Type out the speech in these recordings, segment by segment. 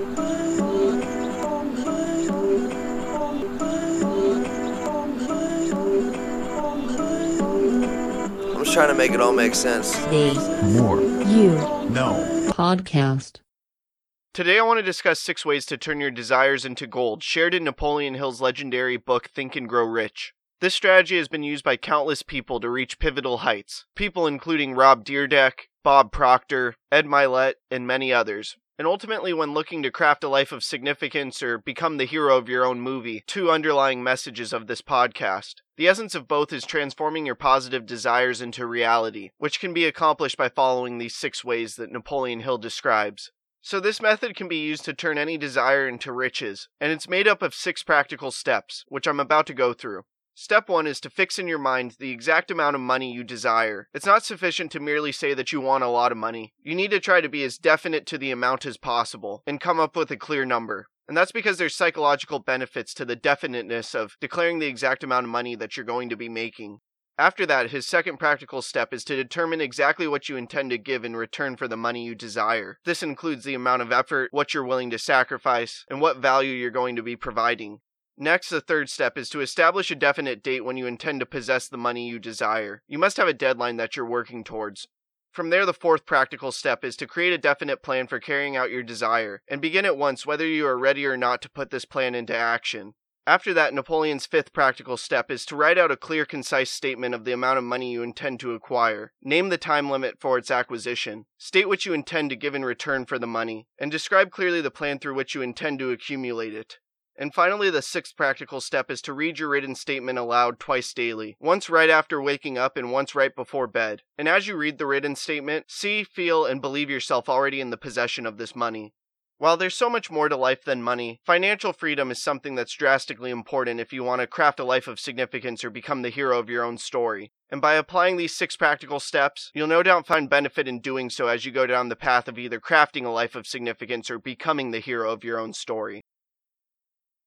I'm just trying to make it all make sense. The More. You Know. Podcast. Today, I want to discuss six ways to turn your desires into gold, shared in Napoleon Hill's legendary book Think and Grow Rich. This strategy has been used by countless people to reach pivotal heights. People including Rob Dyrdek, Bob Proctor, Ed Mylett, and many others. And ultimately, when looking to craft a life of significance or become the hero of your own movie, two underlying messages of this podcast. The essence of both is transforming your positive desires into reality, which can be accomplished by following these six ways that Napoleon Hill describes. So, this method can be used to turn any desire into riches, and it's made up of six practical steps, which I'm about to go through. Step one is to fix in your mind the exact amount of money you desire. It's not sufficient to merely say that you want a lot of money. You need to try to be as definite to the amount as possible and come up with a clear number. And that's because there's psychological benefits to the definiteness of declaring the exact amount of money that you're going to be making. After that, his second practical step is to determine exactly what you intend to give in return for the money you desire. This includes the amount of effort, what you're willing to sacrifice, and what value you're going to be providing. Next, the third step is to establish a definite date when you intend to possess the money you desire. You must have a deadline that you're working towards. From there, the fourth practical step is to create a definite plan for carrying out your desire, and begin at once whether you are ready or not to put this plan into action. After that, Napoleon's fifth practical step is to write out a clear, concise statement of the amount of money you intend to acquire. Name the time limit for its acquisition. State what you intend to give in return for the money, and describe clearly the plan through which you intend to accumulate it. And finally, the sixth practical step is to read your written statement aloud twice daily, once right after waking up and once right before bed. And as you read the written statement, see, feel, and believe yourself already in the possession of this money. While there's so much more to life than money, financial freedom is something that's drastically important if you want to craft a life of significance or become the hero of your own story. And by applying these six practical steps, you'll no doubt find benefit in doing so as you go down the path of either crafting a life of significance or becoming the hero of your own story.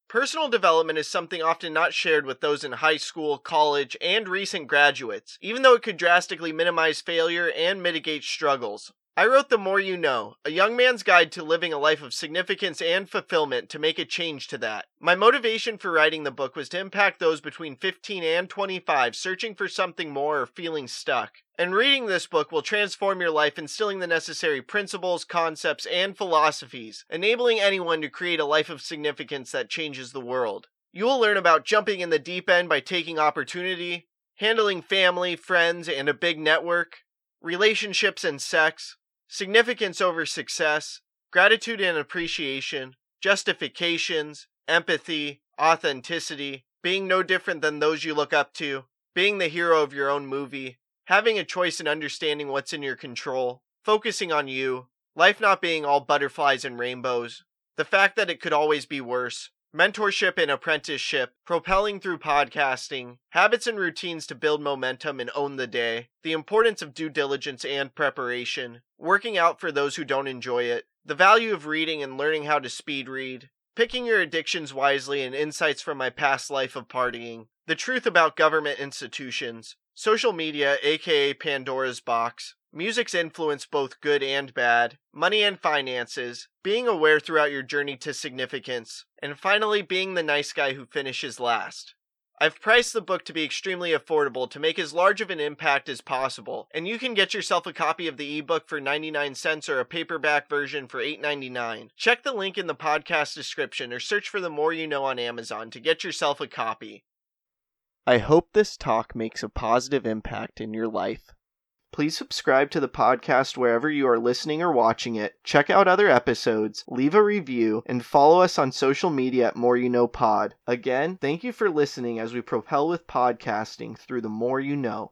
Personal development is something often not shared with those in high school, college, and recent graduates, even though it could drastically minimize failure and mitigate struggles. I wrote The More You Know, a young man's guide to living a life of significance and fulfillment to make a change to that. My motivation for writing the book was to impact those between 15 and 25 searching for something more or feeling stuck. And reading this book will transform your life, instilling the necessary principles, concepts, and philosophies, enabling anyone to create a life of significance that changes the world. You will learn about jumping in the deep end by taking opportunity, handling family, friends, and a big network, relationships and sex, significance over success, gratitude and appreciation, justifications, empathy, authenticity, being no different than those you look up to, being the hero of your own movie, having a choice and understanding what's in your control, focusing on you, life not being all butterflies and rainbows, the fact that it could always be worse, mentorship and apprenticeship, propelling through podcasting, habits and routines to build momentum and own the day, the importance of due diligence and preparation, working out for those who don't enjoy it, the value of reading and learning how to speed read, picking your addictions wisely and insights from my past life of partying, the truth about government institutions, social media, aka Pandora's box, music's influence both good and bad, money and finances, being aware throughout your journey to significance, and finally being the nice guy who finishes last. I've priced the book to be extremely affordable to make as large of an impact as possible, and you can get yourself a copy of the ebook for 99 cents or a paperback version for $8.99. Check the link in the podcast description or search for the more you know on Amazon to get yourself a copy. I hope this talk makes a positive impact in your life. Please subscribe to the podcast wherever you are listening or watching it. Check out other episodes, leave a review, and follow us on social media at More You Know Pod. Again, thank you for listening as we propel with podcasting through the more you know.